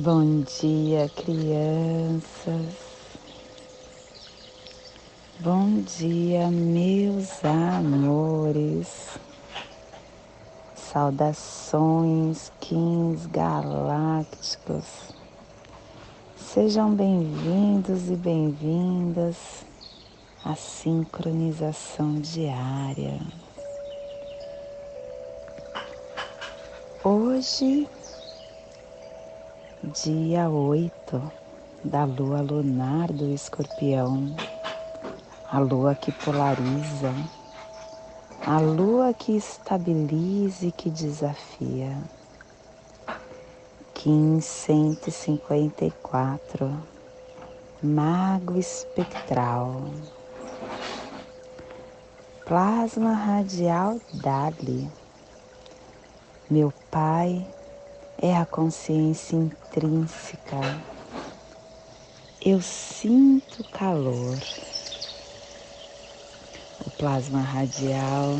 Bom dia, crianças. Bom dia, meus amores. Saudações, kings galácticos. Sejam bem-vindos e bem-vindas à sincronização diária. Hoje dia 8 da lua lunar do escorpião, a lua que polariza, a lua que estabiliza e que desafia. Kim 154, Mago Espectral, Plasma Radial Dali, meu Pai é a consciência intrínseca. Eu sinto calor. O plasma radial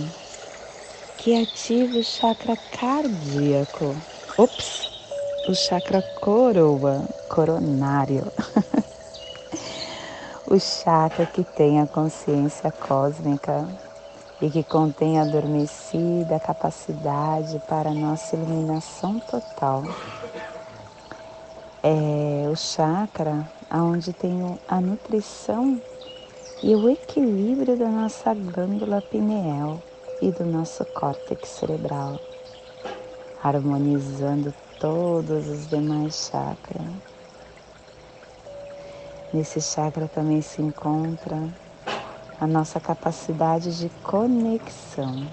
que ativa o chakra cardíaco. Ops! O chakra coroa, coronário. o chakra que tem a consciência cósmica e que contém adormecida a capacidade para a nossa iluminação total. É o chakra onde tem a nutrição e o equilíbrio da nossa glândula pineal e do nosso córtex cerebral, harmonizando todos os demais chakras. Nesse chakra também se encontra a nossa capacidade de conexão,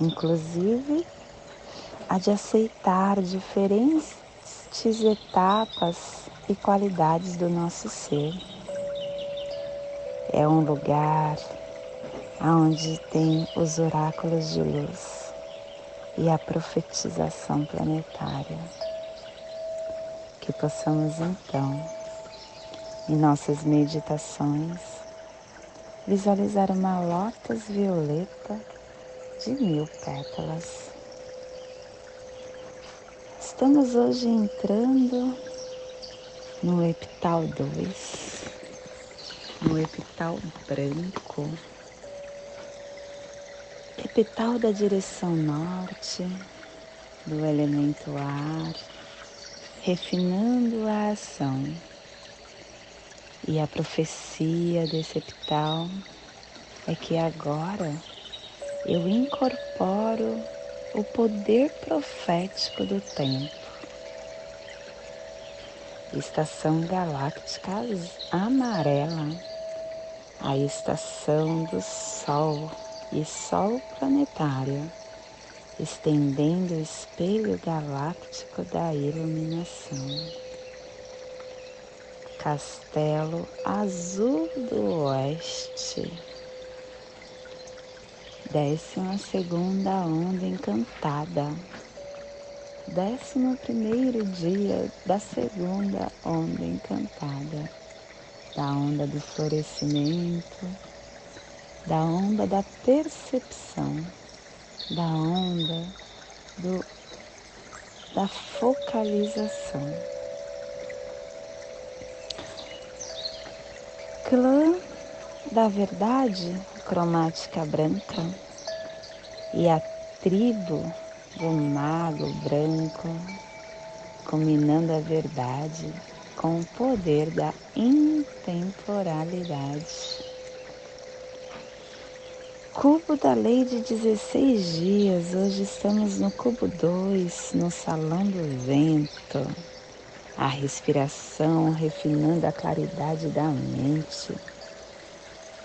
inclusive a de aceitar diferentes etapas e qualidades do nosso ser. É um lugar onde tem os oráculos de luz e a profetização planetária. Que possamos então, em nossas meditações, visualizar uma lótus violeta de mil pétalas. Estamos hoje entrando no epital 2, no epital branco, epital da direção norte, do elemento ar, refinando a ação e a profecia desse epital é que agora eu incorporo o poder profético do tempo. Estação galáctica amarela, a estação do Sol e Sol planetário, estendendo o espelho galáctico da iluminação. Castelo Azul do Oeste. Décima segunda onda encantada. Décimo primeiro dia da segunda onda encantada. Da onda do florescimento, da onda da percepção, da onda do, da focalização. Clã da verdade cromática branca e a tribo do mago branco, combinando a verdade com o poder da intemporalidade. Cubo da lei de 16 dias, hoje estamos no cubo 2, no salão do vento a respiração, refinando a claridade da mente.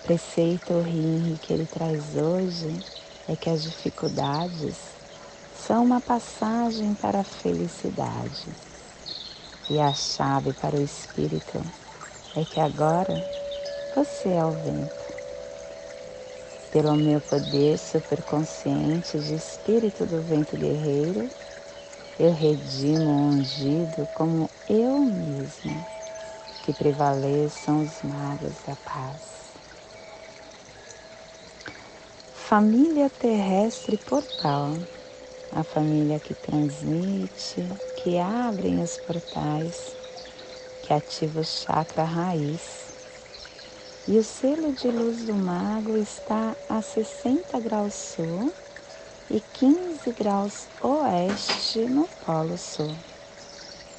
Preceito Rinri que ele traz hoje é que as dificuldades são uma passagem para a felicidade. E a chave para o espírito é que agora você é o vento. Pelo meu poder superconsciente de espírito do vento guerreiro, eu redimo o ungido como eu mesmo, que prevaleçam os magos da paz. Família terrestre portal, a família que transmite que abrem os portais, que ativa o chakra raiz. E o selo de luz do mago está a 60 graus sul e 15 graus oeste no Polo Sul.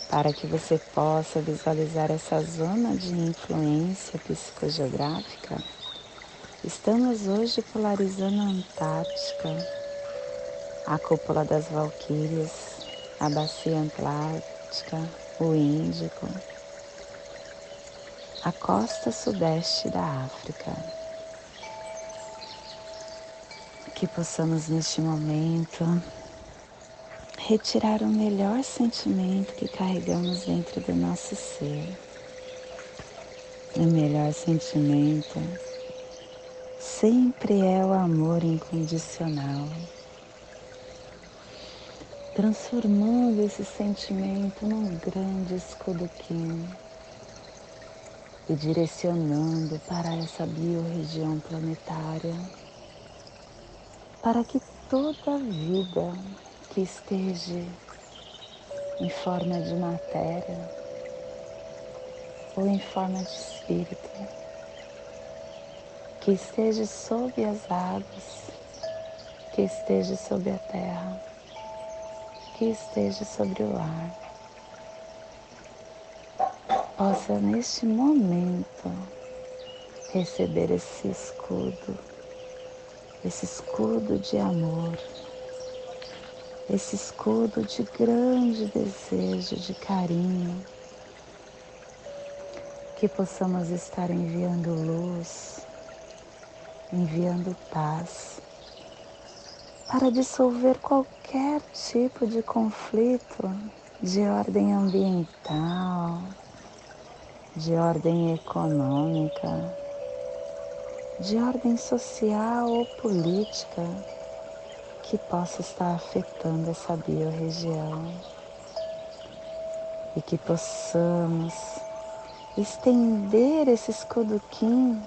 Para que você possa visualizar essa zona de influência psicogeográfica, estamos hoje polarizando a Antártica, a cúpula das Valquírias, a bacia Atlântica, o Índico, a costa sudeste da África que possamos neste momento retirar o melhor sentimento que carregamos dentro do nosso ser. O melhor sentimento sempre é o amor incondicional. Transformando esse sentimento num grande escudo Kim e direcionando para essa biorregião planetária para que toda vida que esteja em forma de matéria ou em forma de espírito, que esteja sob as águas, que esteja sob a terra, que esteja sobre o ar, possa neste momento receber esse escudo esse escudo de amor, esse escudo de grande desejo, de carinho, que possamos estar enviando luz, enviando paz, para dissolver qualquer tipo de conflito de ordem ambiental, de ordem econômica, de ordem social ou política que possa estar afetando essa biorregião e que possamos estender esse escudo Kim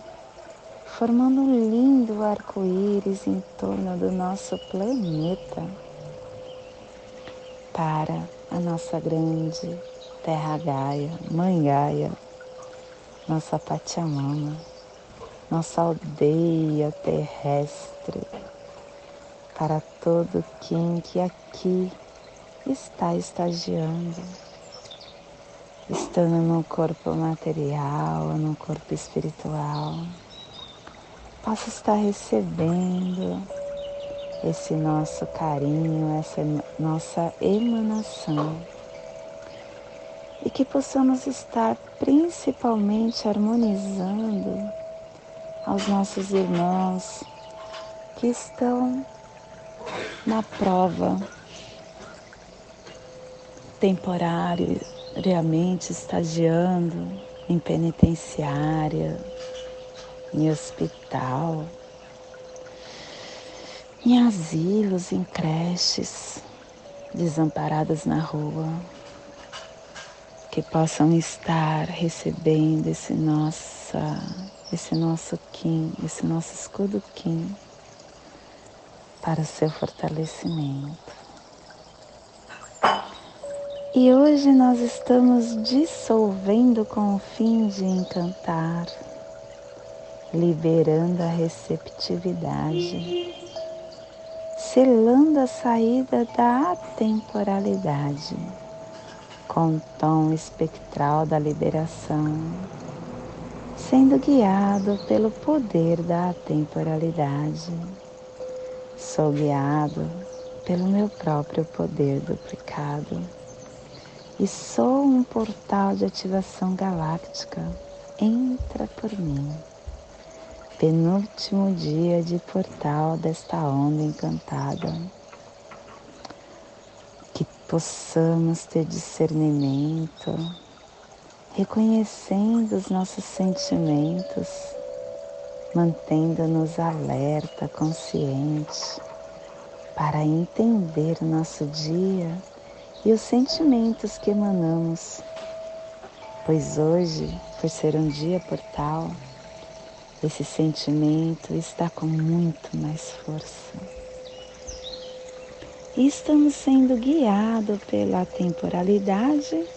formando um lindo arco-íris em torno do nosso planeta para a nossa grande Terra Gaia, Mãe Gaia, nossa Pachamama nossa aldeia terrestre, para todo quem que aqui está estagiando, estando no corpo material, no corpo espiritual, possa estar recebendo esse nosso carinho, essa nossa emanação. E que possamos estar principalmente harmonizando aos nossos irmãos que estão na prova temporariamente estagiando em penitenciária, em hospital, em asilos, em creches, desamparadas na rua, que possam estar recebendo esse nossa esse nosso Kim, esse nosso escudo Kim, para o seu fortalecimento. E hoje nós estamos dissolvendo com o fim de encantar, liberando a receptividade, selando a saída da atemporalidade com o tom espectral da liberação sendo guiado pelo poder da temporalidade. Sou guiado pelo meu próprio poder duplicado e sou um portal de ativação galáctica. Entra por mim. Penúltimo dia de portal desta onda encantada. Que possamos ter discernimento reconhecendo os nossos sentimentos, mantendo-nos alerta, conscientes, para entender o nosso dia e os sentimentos que emanamos. Pois hoje, por ser um dia portal, esse sentimento está com muito mais força. E estamos sendo guiados pela temporalidade,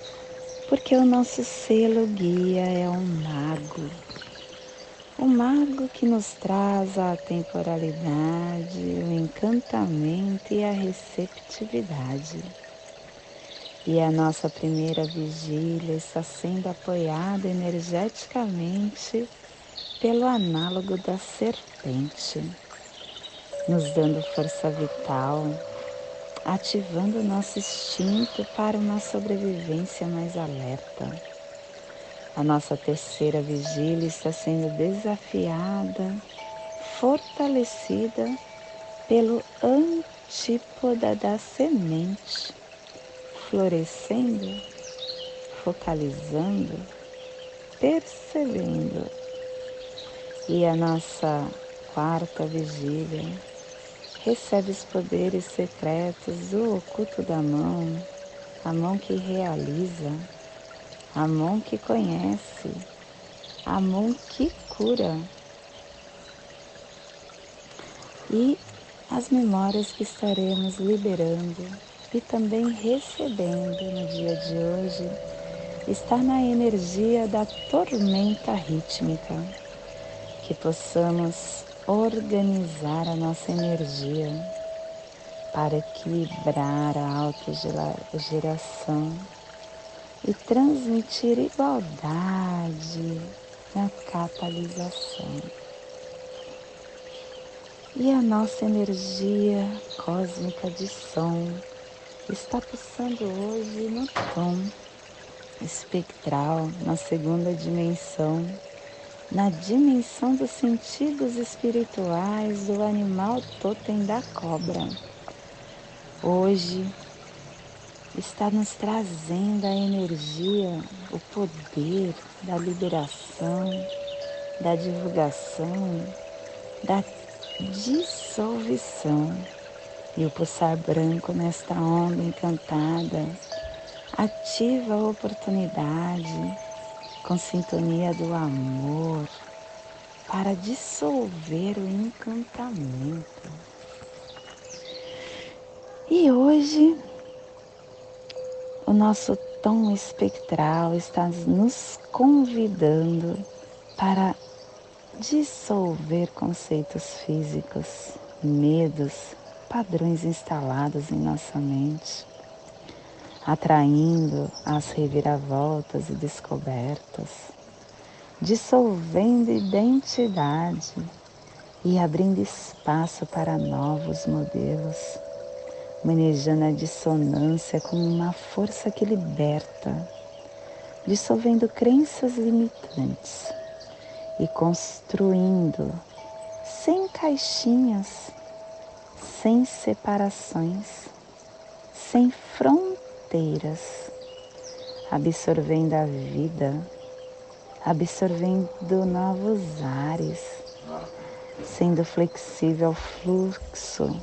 porque o nosso selo guia é um mago. O mago que nos traz a temporalidade, o encantamento e a receptividade. E a nossa primeira vigília está sendo apoiada energeticamente pelo análogo da serpente, nos dando força vital, ativando nosso instinto para uma sobrevivência mais alerta. A nossa terceira vigília está sendo desafiada, fortalecida pelo antípoda da semente, florescendo, focalizando, percebendo. E a nossa quarta vigília recebe os poderes secretos do oculto da mão, a mão que realiza, a mão que conhece, a mão que cura. E as memórias que estaremos liberando e também recebendo no dia de hoje está na energia da tormenta rítmica, que possamos organizar a nossa energia para equilibrar a autogeração e transmitir igualdade na catalisação. E a nossa energia cósmica de som está passando hoje no tom espectral, na segunda dimensão na dimensão dos sentidos espirituais do animal totem da cobra. Hoje está nos trazendo a energia, o poder da liberação, da divulgação, da dissolução. E o pulsar branco nesta onda encantada ativa a oportunidade com sintonia do amor para dissolver o encantamento. E hoje o nosso tom espectral está nos convidando para dissolver conceitos físicos, medos, padrões instalados em nossa mente atraindo as reviravoltas e descobertas, dissolvendo identidade e abrindo espaço para novos modelos, manejando a dissonância como uma força que liberta, dissolvendo crenças limitantes e construindo sem caixinhas, sem separações, sem fronteiras inteiras, absorvendo a vida, absorvendo novos ares, sendo flexível ao fluxo,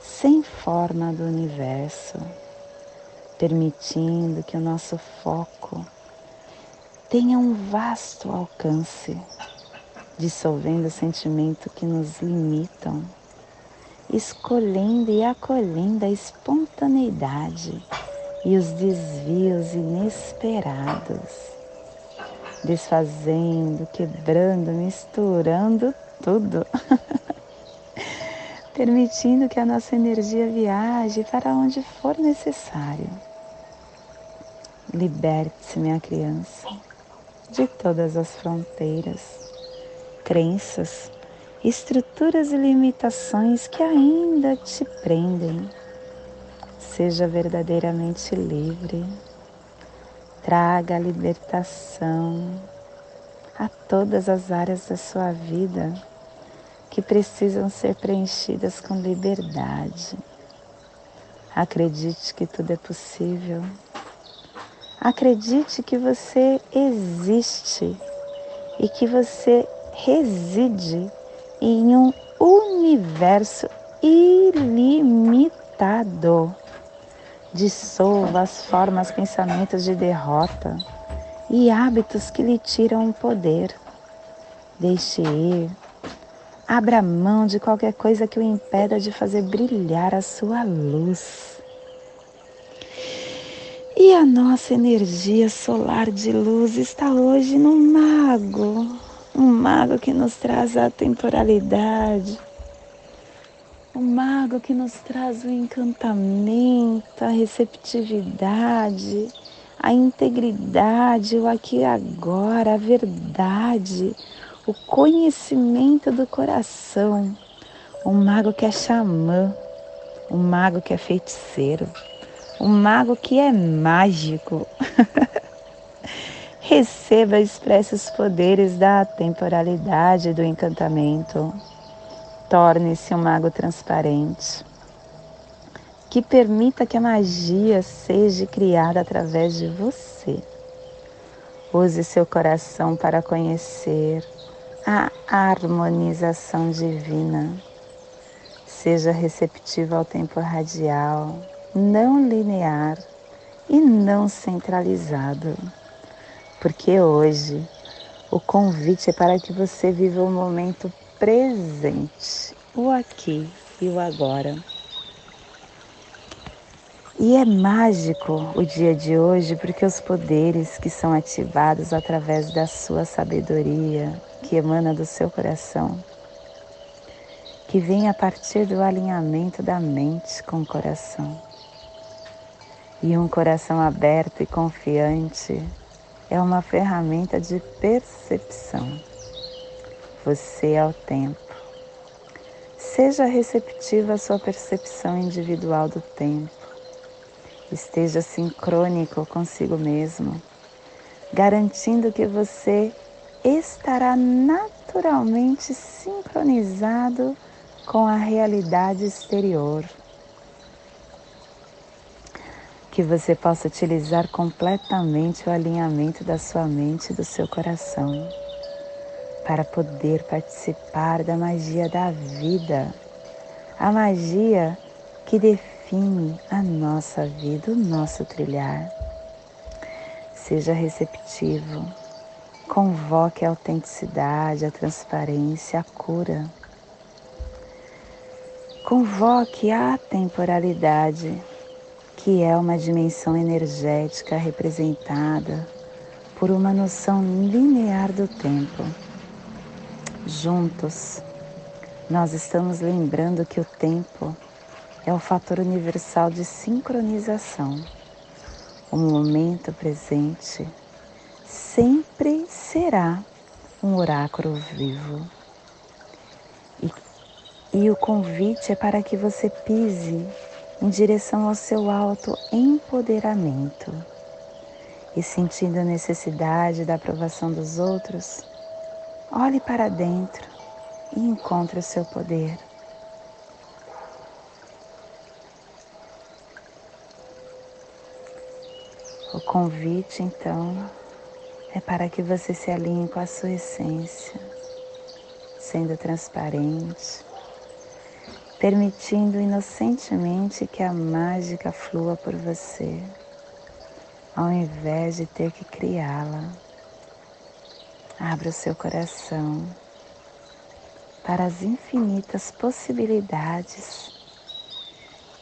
sem forma do universo, permitindo que o nosso foco tenha um vasto alcance, dissolvendo o sentimento que nos limitam escolhendo e acolhendo a espontaneidade e os desvios inesperados, desfazendo, quebrando, misturando tudo, permitindo que a nossa energia viaje para onde for necessário. Liberte-se, minha criança, de todas as fronteiras, crenças, estruturas e limitações que ainda te prendem Seja verdadeiramente livre. Traga a libertação a todas as áreas da sua vida que precisam ser preenchidas com liberdade. Acredite que tudo é possível. Acredite que você existe e que você reside em um universo ilimitado dissolva as formas, pensamentos de derrota e hábitos que lhe tiram o poder. Deixe ir, Abra mão de qualquer coisa que o impeda de fazer brilhar a sua luz. E a nossa energia solar de luz está hoje no mago, um mago que nos traz a temporalidade, um mago que nos traz o encantamento, a receptividade, a integridade, o aqui e agora, a verdade, o conhecimento do coração. Um mago que é xamã, um mago que é feiticeiro, um mago que é mágico. Receba e expresse os poderes da temporalidade do encantamento. Torne-se um mago transparente, que permita que a magia seja criada através de você. Use seu coração para conhecer a harmonização divina. Seja receptivo ao tempo radial, não linear e não centralizado. Porque hoje o convite é para que você viva o momento presente, o aqui e o agora. E é mágico o dia de hoje porque os poderes que são ativados através da sua sabedoria, que emana do seu coração, que vem a partir do alinhamento da mente com o coração. E um coração aberto e confiante é uma ferramenta de percepção. Você é o tempo. Seja receptiva à sua percepção individual do tempo. Esteja sincrônico consigo mesmo, garantindo que você estará naturalmente sincronizado com a realidade exterior. Que você possa utilizar completamente o alinhamento da sua mente e do seu coração para poder participar da magia da vida, a magia que define a nossa vida, o nosso trilhar. Seja receptivo, convoque a autenticidade, a transparência, a cura. Convoque a temporalidade, que é uma dimensão energética representada por uma noção linear do tempo Juntos, nós estamos lembrando que o tempo é o fator universal de sincronização. O momento presente sempre será um oráculo vivo. E, e o convite é para que você pise em direção ao seu alto empoderamento e sentindo a necessidade da aprovação dos outros Olhe para dentro e encontre o seu poder. O convite, então, é para que você se alinhe com a sua essência, sendo transparente, permitindo inocentemente que a mágica flua por você, ao invés de ter que criá-la. Abra o seu coração para as infinitas possibilidades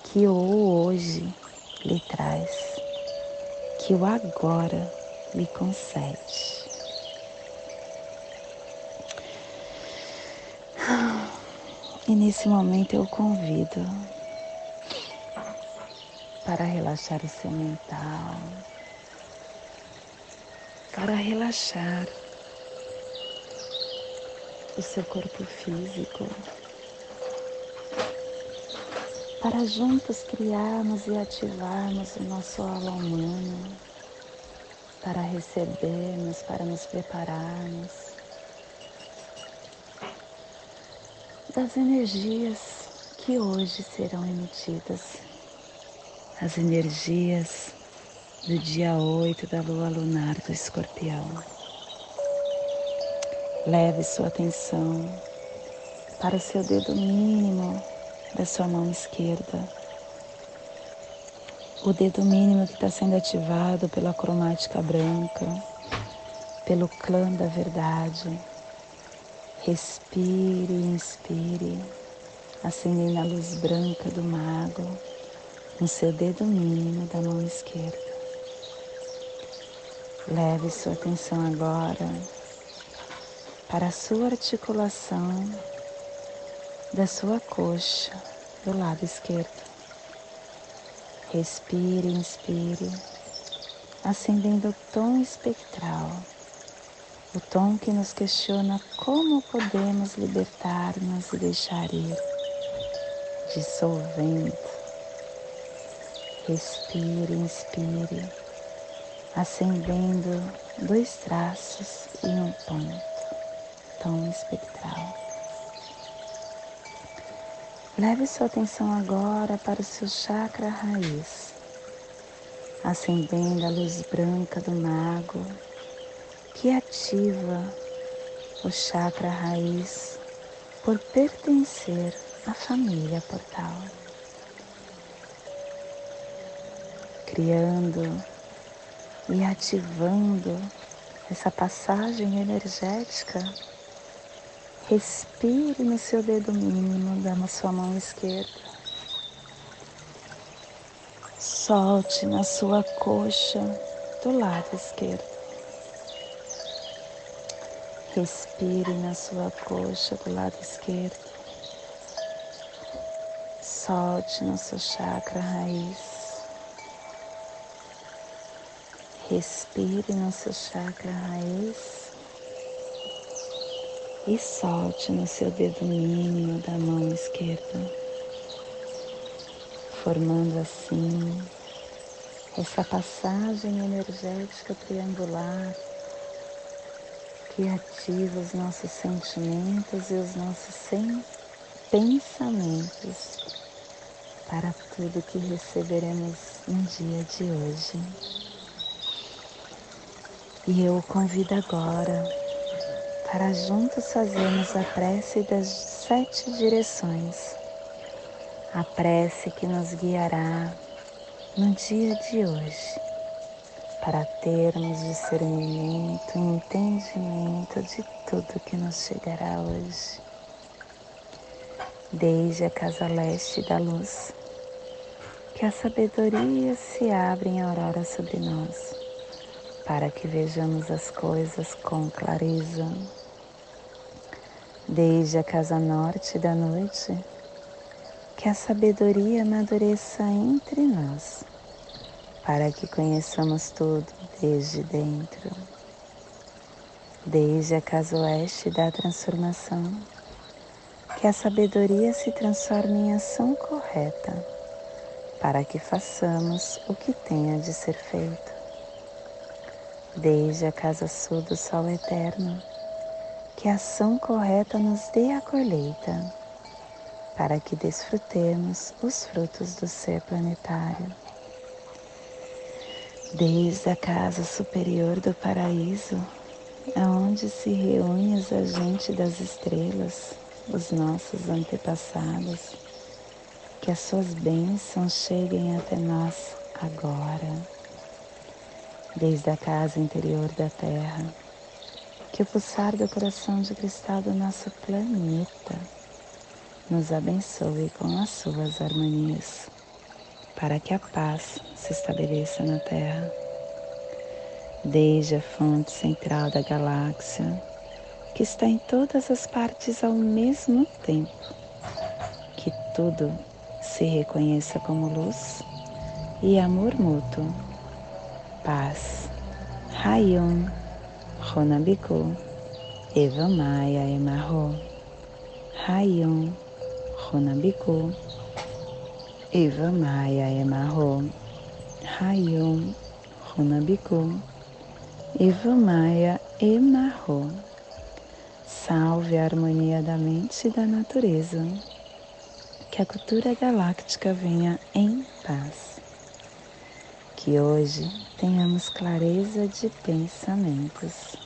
que o hoje lhe traz, que o agora lhe concede. E nesse momento eu convido para relaxar o seu mental, para relaxar o seu corpo físico, para juntos criarmos e ativarmos o nosso aula humano, para recebermos, para nos prepararmos das energias que hoje serão emitidas, as energias do dia 8 da lua lunar do escorpião. Leve sua atenção para o seu dedo mínimo da sua mão esquerda. O dedo mínimo que está sendo ativado pela cromática branca, pelo clã da verdade. Respire inspire, acendendo a luz branca do mago no seu dedo mínimo da mão esquerda. Leve sua atenção agora para a sua articulação da sua coxa do lado esquerdo. Respire, inspire, acendendo o tom espectral o tom que nos questiona como podemos libertar-nos e deixar ir, dissolvendo. Respire, inspire, acendendo dois traços e um ponto, tom espectral. Leve sua atenção agora para o seu chakra raiz, acendendo a luz branca do mago que ativa o chakra raiz por pertencer à família portal, criando e ativando essa passagem energética. Respire no seu dedo mínimo da sua mão esquerda. Solte na sua coxa do lado esquerdo. Respire na sua coxa do lado esquerdo. Solte no seu chakra raiz. Respire no seu chakra raiz. E solte no seu dedo mínimo da mão esquerda, formando assim essa passagem energética triangular que ativa os nossos sentimentos e os nossos pensamentos para tudo que receberemos no dia de hoje. E eu o convido agora para juntos fazermos a prece das sete direções, a prece que nos guiará no dia de hoje para termos discernimento e entendimento de tudo que nos chegará hoje. Desde a casa leste da luz, que a sabedoria se abre em aurora sobre nós, para que vejamos as coisas com clareza. Desde a casa norte da noite, que a sabedoria amadureça entre nós para que conheçamos tudo desde dentro, desde a casa oeste da transformação, que a sabedoria se transforme em ação correta, para que façamos o que tenha de ser feito. Desde a casa sul do sol eterno, que a ação correta nos dê a colheita, para que desfrutemos os frutos do ser planetário desde a casa superior do paraíso, aonde se reúnem os agentes das estrelas, os nossos antepassados, que as suas bênçãos cheguem até nós agora, desde a casa interior da Terra, que o pulsar do coração de cristal do nosso planeta nos abençoe com as suas harmonias para que a paz se estabeleça na Terra. Desde a fonte central da galáxia, que está em todas as partes ao mesmo tempo, que tudo se reconheça como luz e amor mútuo, paz, Rayon, Ronabiku, Eva Maia Emarro, Rayon, Ronabiku, Eva Maia Emarro, Rayon Runabiku, Eva Maia Emarro. Salve a harmonia da mente e da natureza. Que a cultura galáctica venha em paz. Que hoje tenhamos clareza de pensamentos.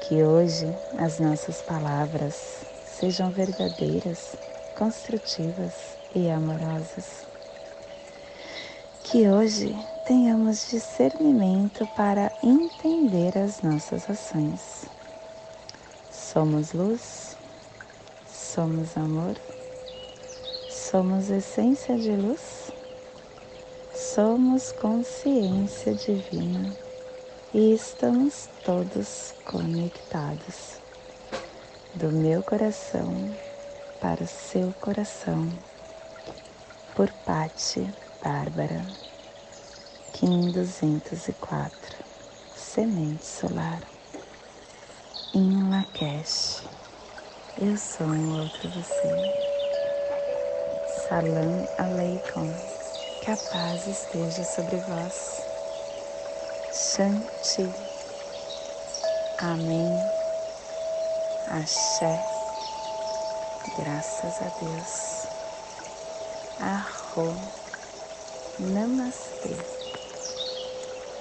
Que hoje as nossas palavras sejam verdadeiras, construtivas e amorosas. Que hoje tenhamos discernimento para entender as nossas ações. Somos luz, somos amor, somos essência de luz, somos consciência divina e estamos todos conectados. Do meu coração para o seu coração, por Pati Bárbara, Kim 204, Semente Solar, em Lakesh. Eu sou um outro você. Salam Aleikum. Que a paz esteja sobre vós. Shanti. Amém. Axé. Graças a Deus. Arro. Namastê.